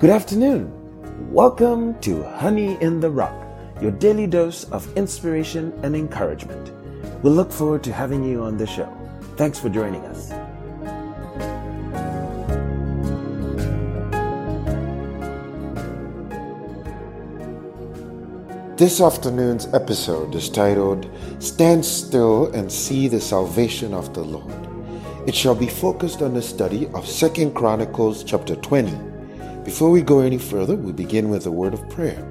Good afternoon. Welcome to Honey in the Rock, your daily dose of inspiration and encouragement. We look forward to having you on the show. Thanks for joining us. This afternoon's episode is titled Stand Still and See the Salvation of the Lord. It shall be focused on the study of 2nd Chronicles chapter 20. Before we go any further, we begin with a word of prayer.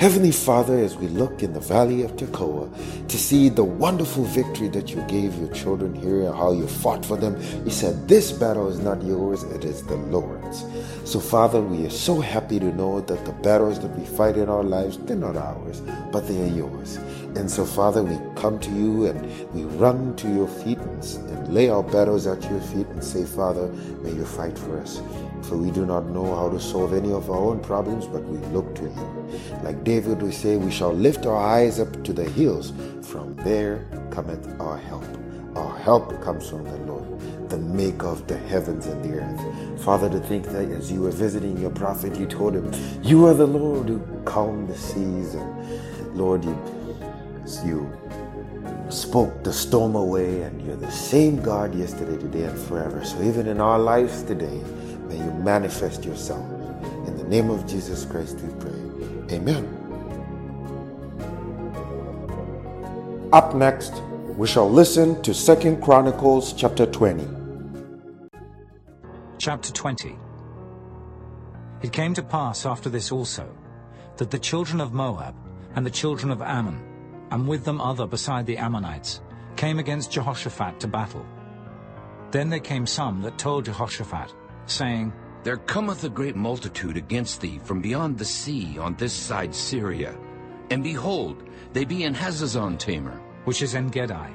Heavenly Father, as we look in the valley of Tekoa to see the wonderful victory that you gave your children here and how you fought for them, you said, This battle is not yours, it is the Lord's. So, Father, we are so happy to know that the battles that we fight in our lives, they're not ours, but they are yours. And so, Father, we come to you and we run to your feet and, and lay our battles at your feet and say, Father, may you fight for us. For we do not know how to solve any of our own problems, but we look to Him. Like David we say, we shall lift our eyes up to the hills. From there cometh our help. Our help comes from the Lord, the maker of the heavens and the earth. Father, to think that as you were visiting your prophet, you told him, You are the Lord who calmed the seas. And Lord, you, you spoke the storm away, and you're the same God yesterday, today, and forever. So even in our lives today, may you manifest yourself. In the name of Jesus Christ, we pray. Amen. Up next, we shall listen to 2nd Chronicles chapter 20. Chapter 20 It came to pass after this also, that the children of Moab and the children of Ammon, and with them other beside the Ammonites, came against Jehoshaphat to battle. Then there came some that told Jehoshaphat, saying, there cometh a great multitude against thee from beyond the sea on this side Syria. And behold, they be in Hazazon Tamar, which is En Gedi.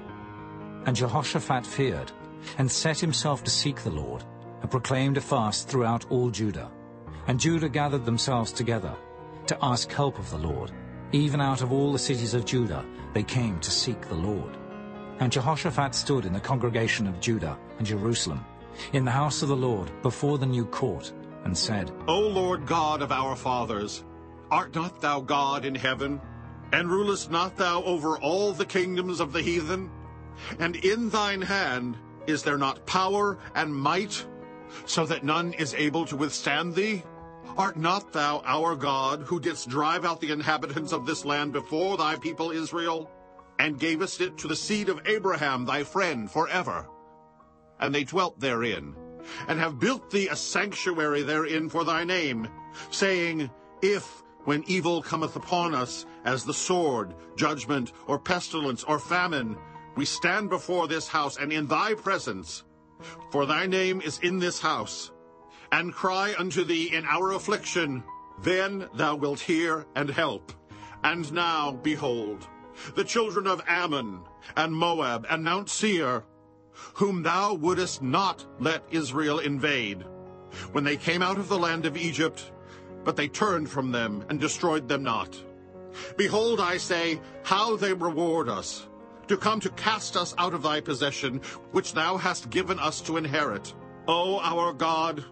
And Jehoshaphat feared, and set himself to seek the Lord, and proclaimed a fast throughout all Judah. And Judah gathered themselves together to ask help of the Lord. Even out of all the cities of Judah they came to seek the Lord. And Jehoshaphat stood in the congregation of Judah and Jerusalem, in the house of the Lord before the new court, and said, O Lord God of our fathers, art not thou God in heaven? And rulest not thou over all the kingdoms of the heathen? And in thine hand is there not power and might, so that none is able to withstand thee? Art not thou our God, who didst drive out the inhabitants of this land before thy people Israel, and gavest it to the seed of Abraham thy friend forever? And they dwelt therein, and have built thee a sanctuary therein for thy name, saying, If, when evil cometh upon us, as the sword, judgment, or pestilence, or famine, we stand before this house and in thy presence, for thy name is in this house, and cry unto thee in our affliction, then thou wilt hear and help. And now, behold, the children of Ammon, and Moab, and Mount Seir, whom thou wouldest not let Israel invade, when they came out of the land of Egypt, but they turned from them and destroyed them not. Behold, I say, how they reward us, to come to cast us out of thy possession, which thou hast given us to inherit. O our God,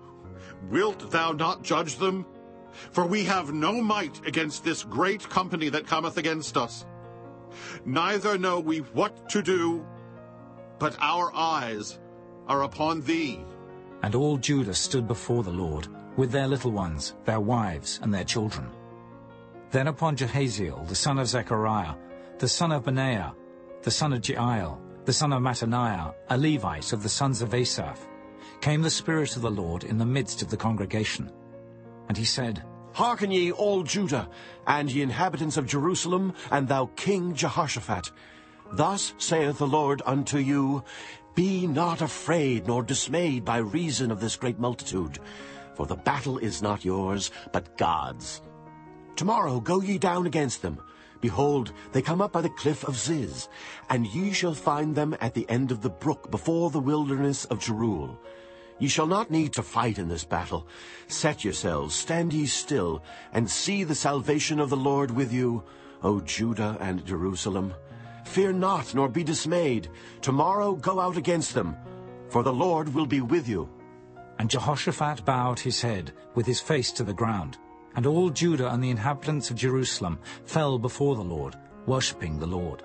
wilt thou not judge them? For we have no might against this great company that cometh against us. Neither know we what to do, but our eyes are upon thee. And all Judah stood before the Lord, with their little ones, their wives, and their children. Then upon Jahaziel, the son of Zechariah, the son of Benaiah, the son of Jeiel, the son of Mattaniah, a Levite of the sons of Asaph, came the Spirit of the Lord in the midst of the congregation. And he said, Hearken ye all Judah, and ye inhabitants of Jerusalem, and thou King Jehoshaphat. Thus saith the Lord unto you, Be not afraid nor dismayed by reason of this great multitude, for the battle is not yours, but God's. Tomorrow go ye down against them. Behold, they come up by the cliff of Ziz, and ye shall find them at the end of the brook before the wilderness of Jeruel. Ye shall not need to fight in this battle. Set yourselves, stand ye still, and see the salvation of the Lord with you, O Judah and Jerusalem. Fear not, nor be dismayed. Tomorrow go out against them, for the Lord will be with you. And Jehoshaphat bowed his head with his face to the ground, and all Judah and the inhabitants of Jerusalem fell before the Lord, worshipping the Lord.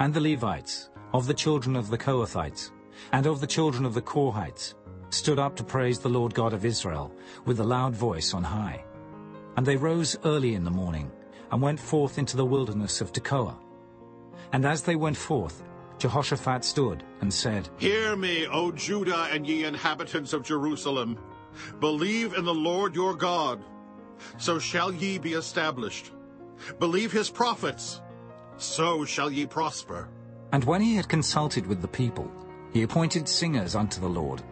And the Levites, of the children of the Kohathites, and of the children of the Korhites, stood up to praise the Lord God of Israel with a loud voice on high. And they rose early in the morning, and went forth into the wilderness of Tekoa. And as they went forth, Jehoshaphat stood and said, Hear me, O Judah and ye inhabitants of Jerusalem. Believe in the Lord your God, so shall ye be established. Believe his prophets, so shall ye prosper. And when he had consulted with the people, he appointed singers unto the Lord,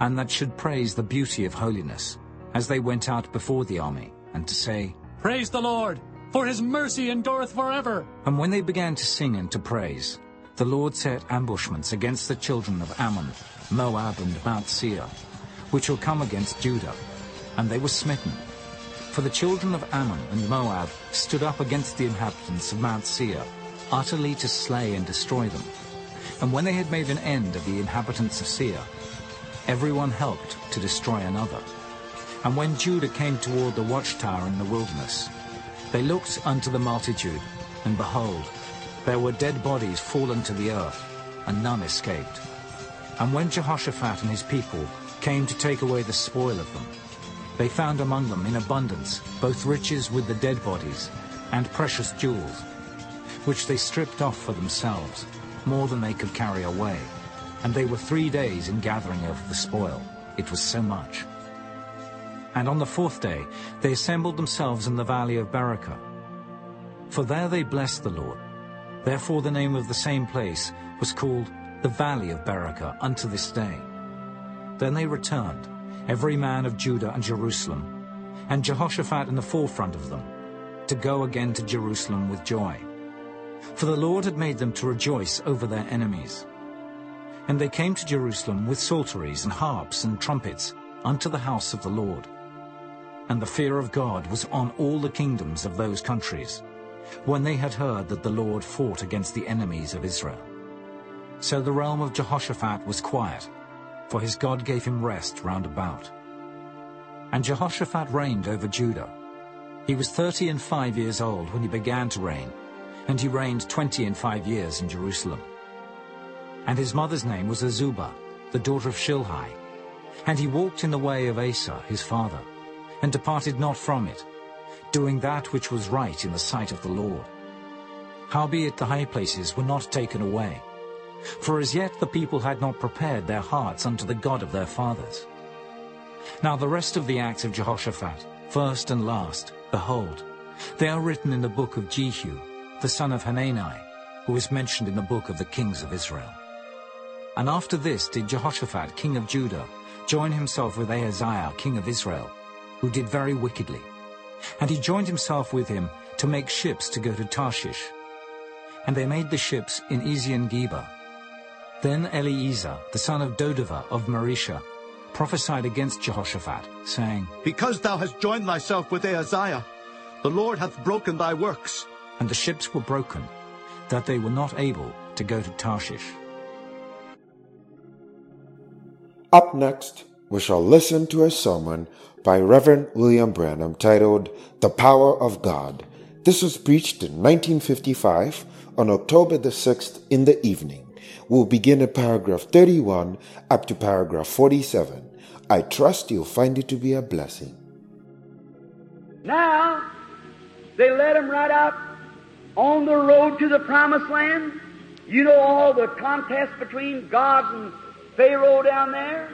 and that should praise the beauty of holiness, as they went out before the army, and to say, Praise the Lord, for his mercy endureth forever. And when they began to sing and to praise, the Lord set ambushments against the children of Ammon, Moab, and Mount Seir, which will come against Judah, and they were smitten. For the children of Ammon and Moab stood up against the inhabitants of Mount Seir, utterly to slay and destroy them. And when they had made an end of the inhabitants of Seir, everyone helped to destroy another. And when Judah came toward the watchtower in the wilderness, they looked unto the multitude, and behold, there were dead bodies fallen to the earth, and none escaped. And when Jehoshaphat and his people came to take away the spoil of them, they found among them in abundance both riches with the dead bodies and precious jewels, which they stripped off for themselves, more than they could carry away. And they were three days in gathering of the spoil. It was so much. And on the fourth day they assembled themselves in the valley of Berachah. For there they blessed the Lord. Therefore the name of the same place was called the Valley of Berachah unto this day. Then they returned, every man of Judah and Jerusalem, and Jehoshaphat in the forefront of them, to go again to Jerusalem with joy. For the Lord had made them to rejoice over their enemies. And they came to Jerusalem with psalteries and harps and trumpets unto the house of the Lord. And the fear of God was on all the kingdoms of those countries, when they had heard that the Lord fought against the enemies of Israel. So the realm of Jehoshaphat was quiet, for his God gave him rest round about. And Jehoshaphat reigned over Judah. He was thirty and five years old when he began to reign, and he reigned twenty and five years in Jerusalem. And his mother's name was Azubah, the daughter of Shilhi. And he walked in the way of Asa his father, and departed not from it, doing that which was right in the sight of the Lord. Howbeit the high places were not taken away, for as yet the people had not prepared their hearts unto the God of their fathers. Now the rest of the acts of Jehoshaphat, first and last, behold, they are written in the book of Jehu, the son of Hanani, who is mentioned in the book of the kings of Israel. And after this did Jehoshaphat, king of Judah, join himself with Ahaziah, king of Israel, who did very wickedly. And he joined himself with him to make ships to go to Tarshish. And they made the ships in Ezion-Geber. Then Eliezer, the son of Dodavah of Mareshah, prophesied against Jehoshaphat, saying, Because thou hast joined thyself with Ahaziah, the Lord hath broken thy works. And the ships were broken, that they were not able to go to Tarshish. Up next, we shall listen to a sermon by Reverend William Branham titled The Power of God. This was preached in 1955 on October the 6th in the evening. We'll begin at paragraph 31 up to paragraph 47. I trust you'll find it to be a blessing. Now, they led him right out on the road to the promised land. You know all the contest between God and Pharaoh down there?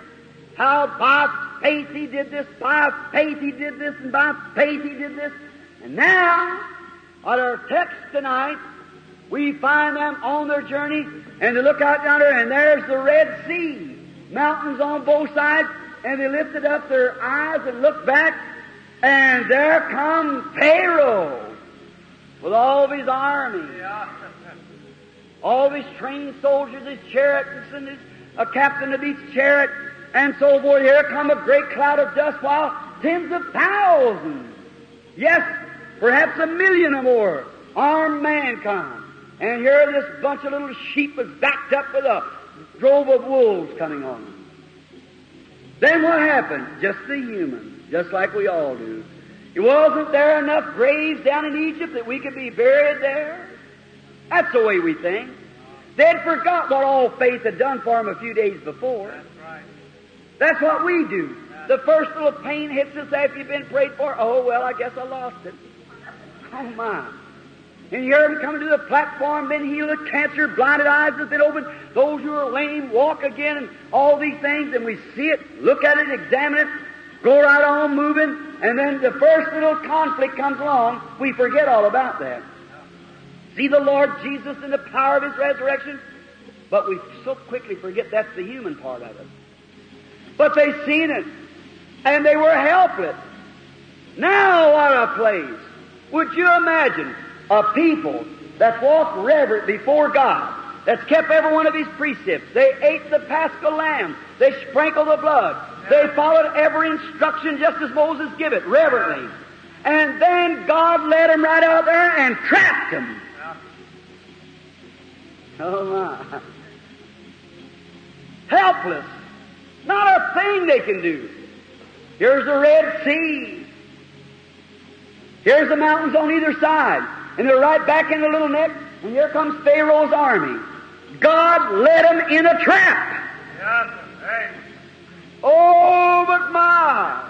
How by faith he did this, by faith he did this, and by faith he did this. And now, at our text tonight, we find them on their journey, and they look out yonder, and there's the Red Sea. Mountains on both sides, and they lifted up their eyes and looked back, and there comes Pharaoh with all of his army. All of his trained soldiers, his chariots, and his a captain of each chariot, and so forth. Here come a great cloud of dust, while tens of thousands, yes, perhaps a million or more, armed man come. And here this bunch of little sheep was backed up with a drove of wolves coming on them. Then what happened? Just the human, just like we all do. It wasn't there enough graves down in Egypt that we could be buried there? That's the way we think. They'd forgot what all faith had done for them a few days before. That's what we do. The first little pain hits us after you've been prayed for. Oh, well, I guess I lost it. Oh, my. And you hear them coming to the platform, been healed of cancer, blinded eyes have been opened, those who are lame walk again, and all these things, and we see it, look at it, examine it, go right on moving, and then the first little conflict comes along, we forget all about that. See the Lord Jesus in the power of His resurrection, but we so quickly forget that's the human part of it. But they seen it, and they were helpless. Now what a place! Would you imagine a people that walked reverent before God, that's kept every one of His precepts. They ate the paschal lamb. They sprinkled the blood. They followed every instruction just as Moses gave it, reverently. And then God led them right out there and trapped them. Oh my. Helpless. Not a thing they can do. Here's the Red Sea. Here's the mountains on either side. And they're right back in the little neck, and here comes Pharaoh's army. God led them in a trap. Oh, but my!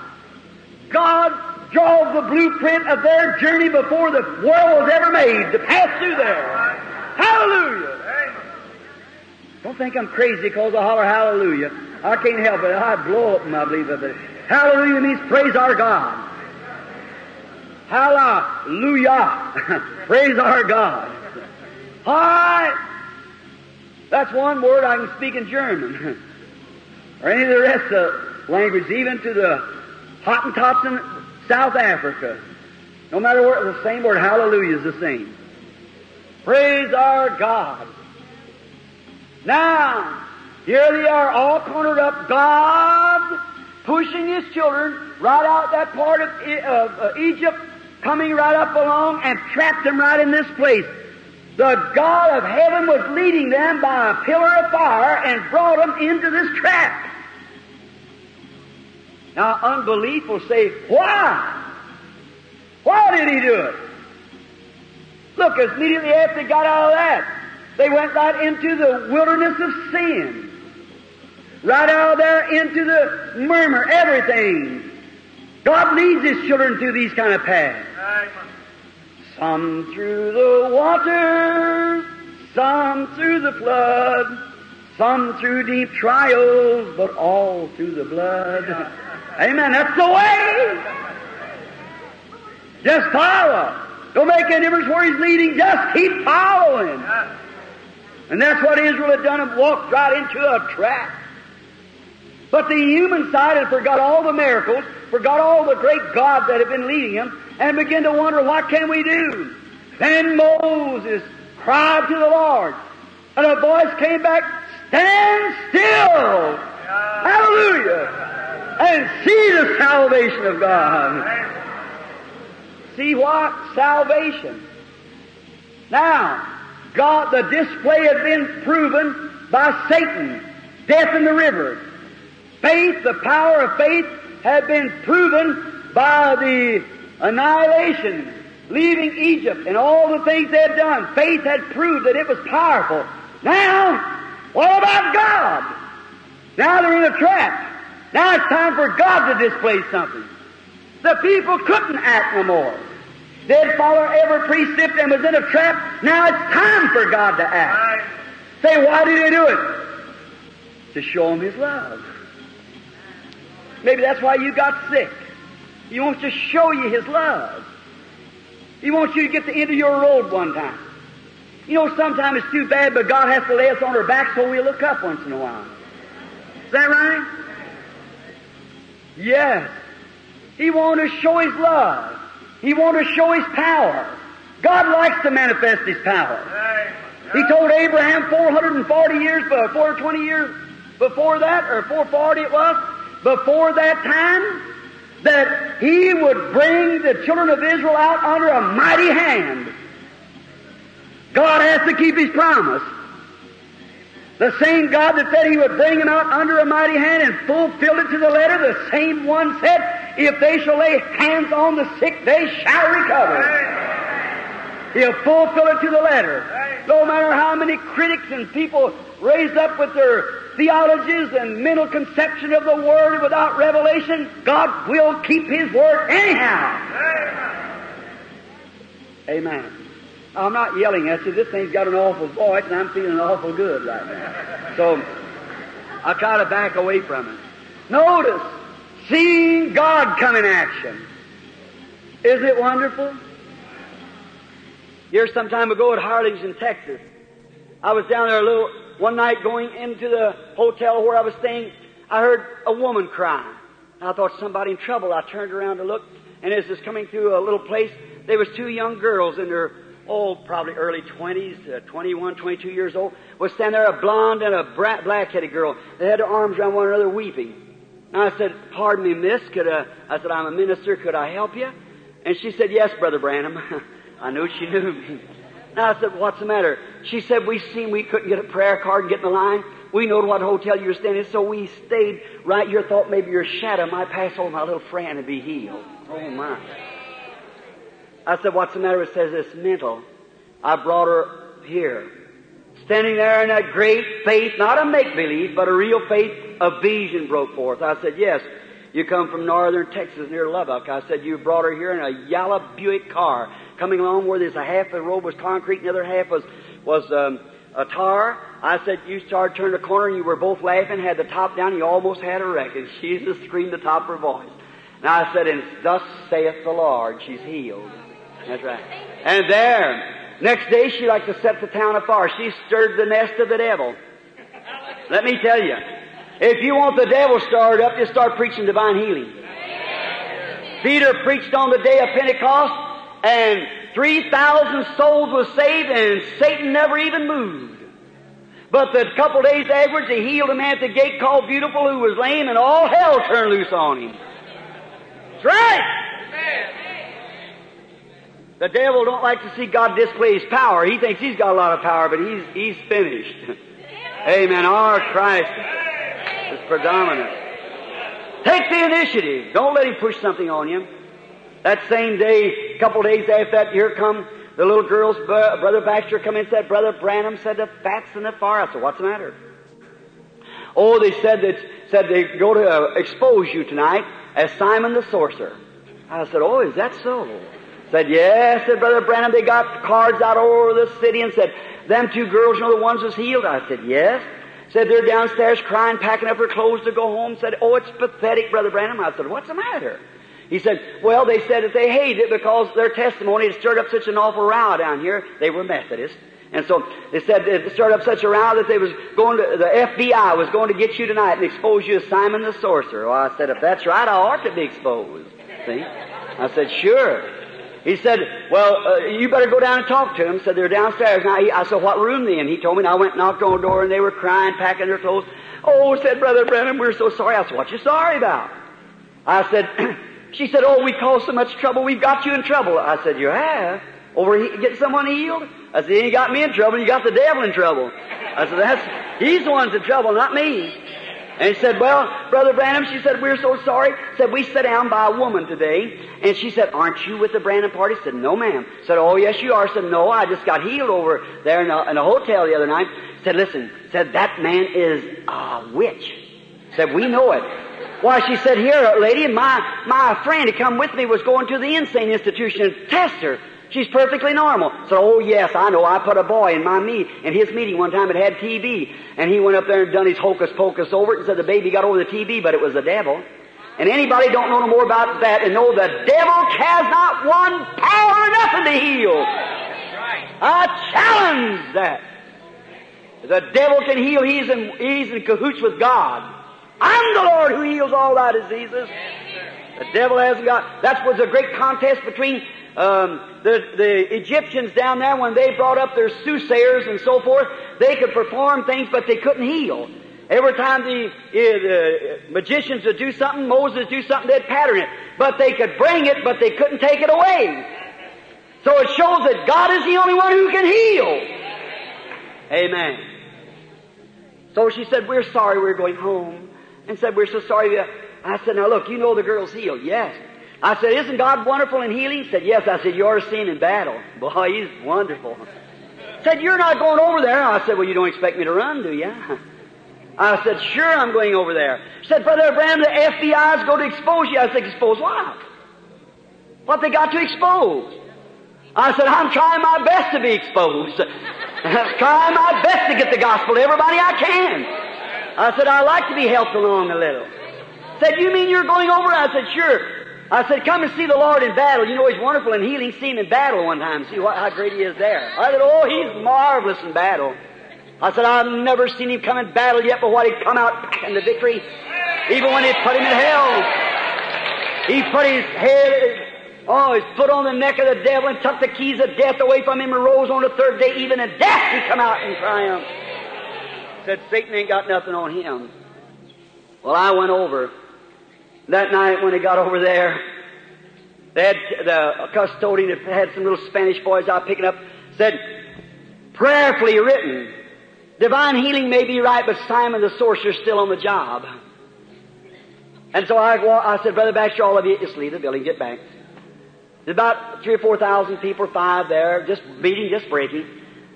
God draws the blueprint of their journey before the world was ever made to pass through there. Hallelujah! Don't think I'm crazy because I holler hallelujah. I can't help it. I blow up my belief of it. Hallelujah means praise our God. Hallelujah. praise our God. Hi. That's one word I can speak in German. or any of the rest of the language, even to the Hottentots in South Africa. No matter what, the same word, hallelujah is the same. Praise our God. Now, here they are all cornered up. God pushing His children right out that part of, of uh, Egypt, coming right up along and trapped them right in this place. The God of heaven was leading them by a pillar of fire and brought them into this trap. Now, unbelief will say, why? Why did He do it? Look, immediately after they got out of that, they went right into the wilderness of sin. Right out of there into the murmur, everything. God leads His children through these kind of paths. Some through the water, some through the flood, some through deep trials, but all through the blood. Amen. That's the way. Just follow. Don't make any difference where He's leading. Just keep following. And that's what Israel had done and walked right into a trap. But the human side had forgot all the miracles, forgot all the great God that had been leading them, and began to wonder, what can we do? Then Moses cried to the Lord, and a voice came back, stand still! Hallelujah! And see the salvation of God. See what? Salvation. Now, God, the display had been proven by Satan, death in the river. Faith, the power of faith, had been proven by the annihilation, leaving Egypt, and all the things they had done. Faith had proved that it was powerful. Now, what about God? Now they're in a trap. Now it's time for God to display something. The people couldn't act no more. They'd follow every precept and was in a trap. Now it's time for God to act. Say, why did He do it? To show Him His love. Maybe that's why you got sick. He wants to show you His love. He wants you to get the end of your road one time. You know, sometimes it's too bad, but God has to lay us on our back so we look up once in a while. Is that right? Yes. He wants to show His love. He wants to show His power. God likes to manifest His power. He told Abraham 440 years, 420 years before that, or 440 it was, before that time, that He would bring the children of Israel out under a mighty hand. God has to keep His promise. The same God that said He would bring them out under a mighty hand and fulfilled it to the letter, the same one said, if they shall lay hands on the sick, they shall recover. He'll fulfill it to the letter. No matter how many critics and people raised up with their theologies and mental conception of the Word without revelation, God will keep His Word anyhow. Amen. I'm not yelling at you. This thing's got an awful voice, and I'm feeling awful good right now. So I try to back away from it. Notice, seeing God come in action. Isn't it wonderful? Here, some time ago at Harlingen, Texas, I was down there a little one night going into the hotel where I was staying. I heard a woman crying. I thought somebody in trouble. I turned around to look, and as I was coming through a little place, there was two young girls in their oh, probably early 20s, uh, 21, 22 years old, was standing there, a blonde and a black-headed girl. They had their arms around one another weeping. And I said, pardon me, miss, could I, I said, I'm a minister, could I help you? And she said, yes, Brother Branham. I knew she knew me. And I said, what's the matter? She said, we seen we couldn't get a prayer card and get in the line. We know what hotel you were staying in, so we stayed right here, thought maybe your shadow might pass over my little friend and be healed. Oh my. I said, what's the matter? It says it's mental. I brought her here. Standing there in that great faith, not a make-believe, but a real faith, a vision broke forth. I said, yes, you come from northern Texas near Lubbock. I said, you brought her here in a yellow Buick car, coming along where there's a half of the road was concrete and the other half was, was, um, a tar. I said, you started turning a corner and you were both laughing, had the top down, you almost had a wreck. And she just screamed the top of her voice. And I said, and thus saith the Lord, she's healed. That's right. And there, next day she like to set the town afire. She stirred the nest of the devil. Let me tell you, if you want the devil stirred up, just start preaching divine healing. Peter preached on the day of Pentecost, and 3,000 souls were saved, and Satan never even moved. But the couple days afterwards, he healed a man at the gate called Beautiful who was lame, and all hell turned loose on him. That's right. The devil don't like to see God display His power. He thinks he's got a lot of power, but he's, he's finished. Amen. Our Christ is predominant. Take the initiative. Don't let him push something on you. That same day, a couple days after that, here come the little girl's brother Baxter come in and said, Brother Branham said the fat's in the fire. I said, what's the matter? Oh, they said that, said they go to uh, expose you tonight as Simon the sorcerer. I said, oh, is that so? Said, yes, said Brother Branham, they got cards out over the city and said, them two girls, you know the ones was healed? I said, yes. Said they're downstairs crying, packing up her clothes to go home. Said, oh, it's pathetic, Brother Branham. I said, what's the matter? He said, well, they said that they hated it because their testimony had stirred up such an awful row down here. They were Methodists. And so they said it stirred up such a row that they was going to, the FBI was going to get you tonight and expose you as Simon the sorcerer. Well, I said, if that's right, I ought to be exposed. See? I said, sure. He said, well, uh, you better go down and talk to them. Said they're downstairs. Now, I said, what room they in? He told me, and I went and knocked on the door, and they were crying, packing their clothes. Oh, said Brother Branham, we're so sorry. I said, what you sorry about? I said, she said, oh, we caused so much trouble, we've got you in trouble. I said, you have? Over he, getting someone healed? I said, You got me in trouble, you got the devil in trouble. I said, that's, he's the one's in trouble, not me. And he said, well, Brother Branham, she said, we're so sorry. Said, we sat down by a woman today. And she said, aren't you with the Branham party? Said, no ma'am. Said, oh yes you are. Said, no, I just got healed over there in a, in a hotel the other night. Said, listen, said, that man is a witch. Said, we know it. Why, she said, here, lady, my, my friend who come with me was going to the insane institution and test her. She's perfectly normal. So, oh yes, I know. I put a boy in my meet in his meeting one time. It had TB, and he went up there and done his hocus pocus over it and said the baby got over the TB, but it was the devil. And anybody don't know no more about that and know the devil has not one power or nothing to heal. I challenge that. The devil can heal. He's in, he's in cahoots with God. I'm the Lord who heals all thy diseases. The devil hasn't got. That was a great contest between um, the, the Egyptians down there, when they brought up their soothsayers and so forth, they could perform things, but they couldn't heal. Every time the, uh, the magicians would do something, Moses would do something, they'd pattern it. But they could bring it, but they couldn't take it away. So it shows that God is the only one who can heal. Amen. So she said, we're sorry we're going home. And said, we're so sorry. I said, now look, you know the girl's healed. Yes. I said, isn't God wonderful in healing? He said, yes. I said, you're seeing in battle. Boy, he's wonderful. Said, you're not going over there. I said, well, you don't expect me to run, do you? I said, sure, I'm going over there. Said, Brother Branham, the FBI's going to expose you. I said, expose what? What they got to expose? I said, I'm trying my best to be exposed. I'm trying my best to get the gospel to everybody I can. I said, I like to be helped along a little. Said, you mean you're going over? I said, sure. I said, come and see the Lord in battle. You know He's wonderful in healing. See Him in battle one time. See what, how great He is there. I said, oh, He's marvelous in battle. I said, I've never seen Him come in battle yet, but what He'd come out in the victory. Even when they put Him in hell. He put His head, oh, His foot on the neck of the devil and took the keys of death away from Him and rose on the third day. Even in death He come out in triumph. Said, Satan ain't got nothing on Him. Well, I went over. That night when he got over there, they had, the custodian had some little Spanish boys out picking up, said, prayerfully written, divine healing may be right, but Simon the sorcerer's still on the job. And so I, wa- I said, Brother Baxter, all of you, just leave the building, get back. There's about three or four thousand people, five there, just beating, just breaking.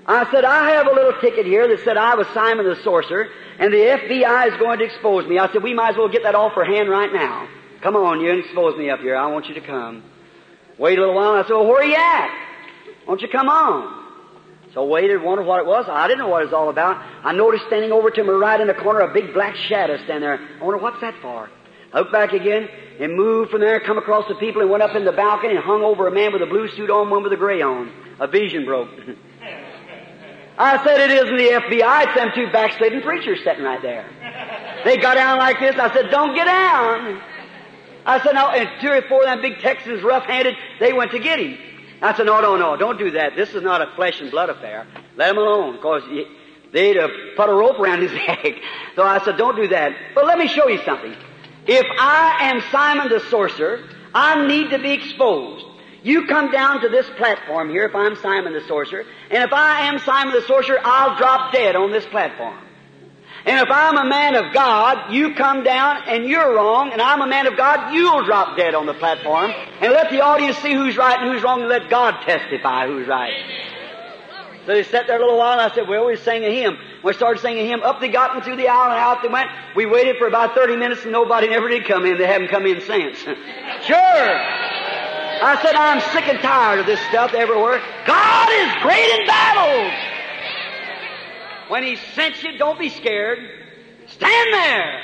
I said, I have a little ticket here that said I was Simon the sorcerer, and the FBI is going to expose me. I said, we might as well get that off our hand right now. Come on, you expose me up here. I want you to come. Wait a little while. I said, well, where are you at? Won't you come on? So I waited, wondered what it was. I didn't know what it was all about. I noticed standing over to my right in the corner a big black shadow standing there. I wonder what's that for? I looked back again and moved from there, come across the people and went up in the balcony and hung over a man with a blue suit on, one with a gray on. A vision broke. I said, it isn't the FBI, it's them two backslidden preachers sitting right there. They got down like this. I said, don't get down. I said, no, and two or four of them big Texans, rough-handed, they went to get him. I said, no, no, no, don't do that. This is not a flesh and blood affair. Let him alone, because they'd have put a rope around his neck. So I said, don't do that. But let me show you something. If I am Simon the sorcerer, I need to be exposed. You come down to this platform here if I'm Simon the sorcerer, and if I am Simon the sorcerer, I'll drop dead on this platform. And if I'm a man of God, you come down and you're wrong, and I'm a man of God, you'll drop dead on the platform, and let the audience see who's right and who's wrong, and let God testify who's right. So they sat there a little while, and I said, well, we sang a hymn. We started singing a hymn, up they got and through the aisle, and out they went. We waited for about 30 minutes, and nobody never did come in. They haven't come in since. sure! I said, I'm sick and tired of this stuff everywhere. God is great in battles! When He sent you, don't be scared. Stand there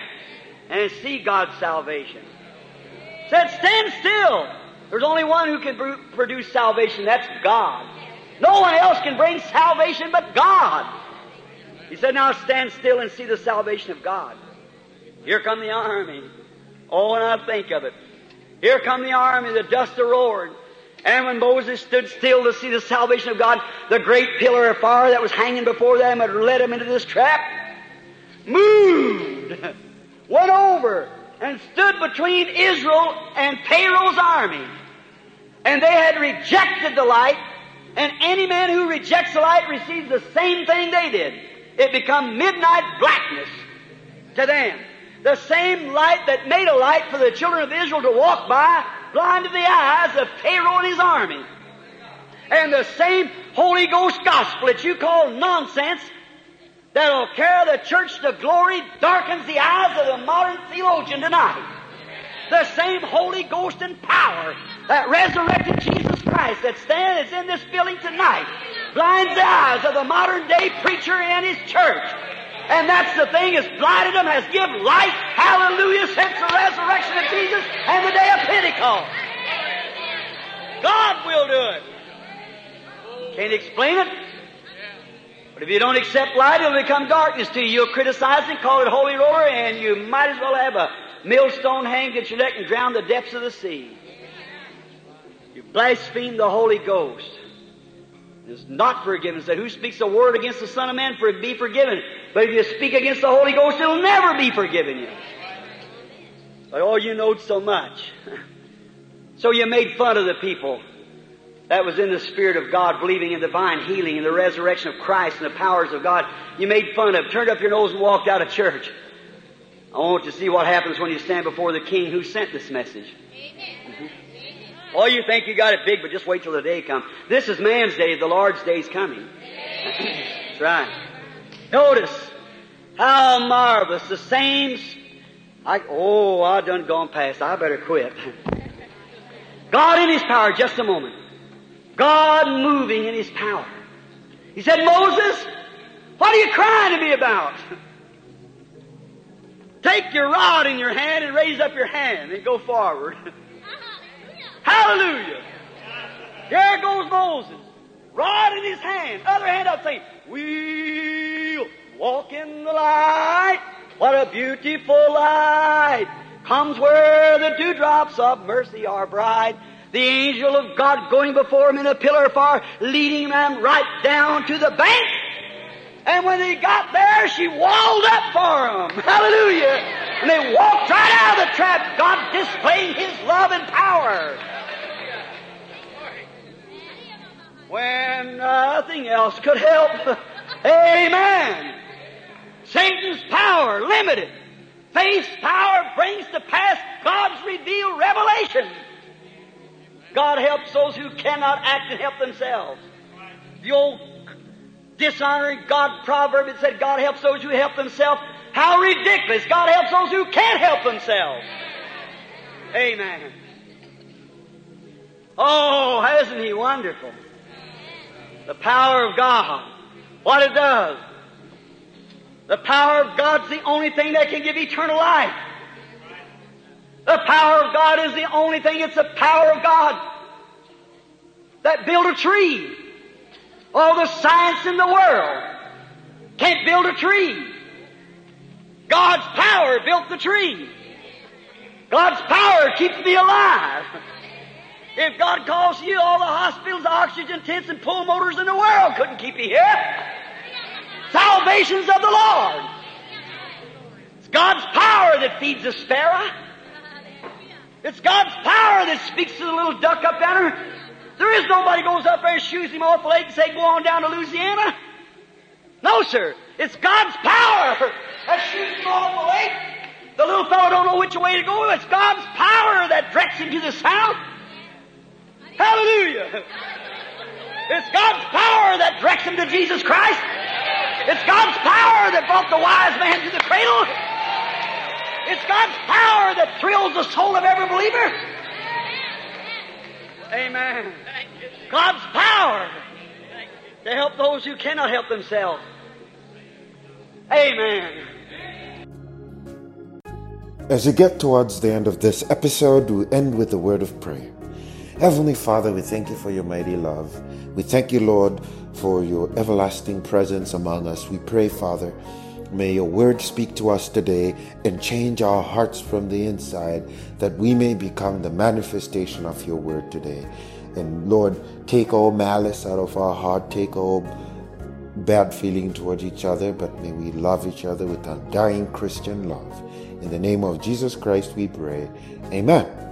and see God's salvation. Said, stand still. There's only one who can pr- produce salvation. That's God. No one else can bring salvation but God. He said, now stand still and see the salvation of God. Here come the army. Oh, and I think of it. Here come the army, the dust of roared. And when Moses stood still to see the salvation of God, the great pillar of fire that was hanging before them had led him into this trap, moved, went over, and stood between Israel and Pharaoh's army. And they had rejected the light, and any man who rejects the light receives the same thing they did. It become midnight blackness to them. The same light that made a light for the children of Israel to walk by blinded the eyes of Pharaoh and his army. And the same Holy Ghost gospel that you call nonsense that'll carry the church to glory darkens the eyes of the modern theologian tonight. The same Holy Ghost and power that resurrected Jesus Christ that stands in this building tonight blinds the eyes of the modern day preacher and his church. And that's the thing has blinded them, has given light, hallelujah, since the resurrection of Jesus and the day of Pentecost. God will do it. Can't explain it. But if you don't accept light, it'll become darkness to you. You'll criticize it, call it holy roller, and you might as well have a millstone hanged at your neck and drown the depths of the sea. You blaspheme the Holy Ghost. Is not forgiven. Said, who speaks a word against the Son of Man for be forgiven? But if you speak against the Holy Ghost, it'll never be forgiven you. But oh, you knowed so much. so you made fun of the people. that was in the Spirit of God, believing in divine healing and the resurrection of Christ and the powers of God, you made fun of, turned up your nose and walked out of church. I want to see what happens when you stand before the King who sent this message. Mm-hmm. Oh, you think you got it big, but just wait till the day comes. This is man's day, the Lord's day is coming. That's right. Notice how marvelous the same. I, oh, I done gone past. I better quit. God in His power, just a moment. God moving in His power. He said, Moses, what are you crying to me about? Take your rod in your hand and raise up your hand and go forward. Hallelujah. Here goes Moses. Rod in his hand, other hand up saying, We'll walk in the light. What a beautiful light comes where the dewdrops of mercy are bright. The angel of God going before him in a pillar of fire, leading them right down to the bank. And when they got there, she walled up for them. Hallelujah. And they walked right out of the trap, God displaying His love and power. Nothing else could help. Amen. Satan's power limited. Faith's power brings to pass God's revealed revelation. God helps those who cannot act and help themselves. The old dishonoring God proverb, it said God helps those who help themselves. How ridiculous. God helps those who can't help themselves. Amen. Oh, isn't He wonderful? The power of God. What it does. The power of God's the only thing that can give eternal life. The power of God is the only thing, it's the power of God that built a tree. All the science in the world can't build a tree. God's power built the tree. God's power keeps me alive. If God calls you, all the hospitals, oxygen tents, and pulmotors in the world couldn't keep you here. Salvation's of the Lord. It's God's power that feeds the sparrow. It's God's power that speaks to the little duck up there. There is nobody goes up there and shoots him off the leg and say, go on down to Louisiana. No, sir. It's God's power that shoots him off the. The little fellow don't know which way to go. It's God's power that directs him to the south. Hallelujah. It's God's power that directs him to Jesus Christ. It's God's power that brought the wise man to the cradle. It's God's power that thrills the soul of every believer. Amen. God's power to help those who cannot help themselves. Amen. As we get towards the end of this episode, we end with a word of prayer. Heavenly Father, we thank you for your mighty love. We thank you, Lord, for your everlasting presence among us. We pray, Father, may your word speak to us today and change our hearts from the inside that we may become the manifestation of your word today. And Lord, take all malice out of our heart, take all bad feeling towards each other, but may we love each other with undying Christian love. In the name of Jesus Christ we pray. Amen.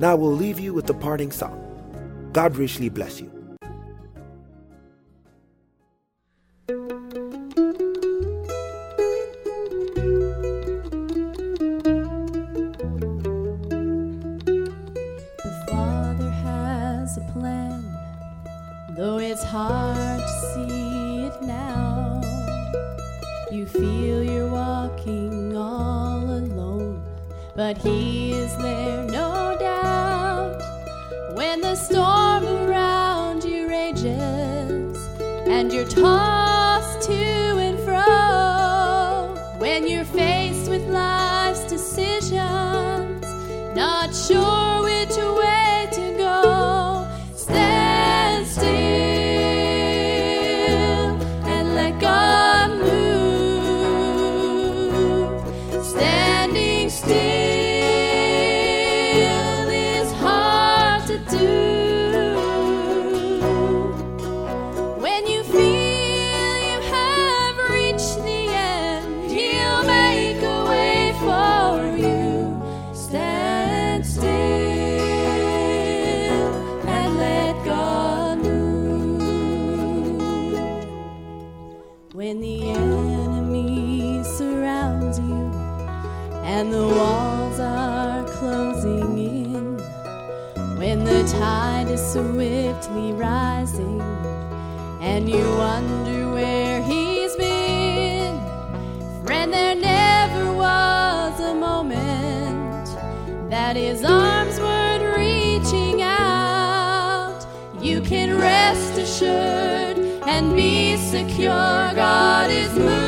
Now we'll leave you with the parting song. God richly bless you. The Father has a plan, though it's hard to see it now. You feel you're walking all alone, but He and swiftly rising, and you wonder where he's been. Friend, there never was a moment that his arms weren't reaching out. You can rest assured and be secure, God is moving.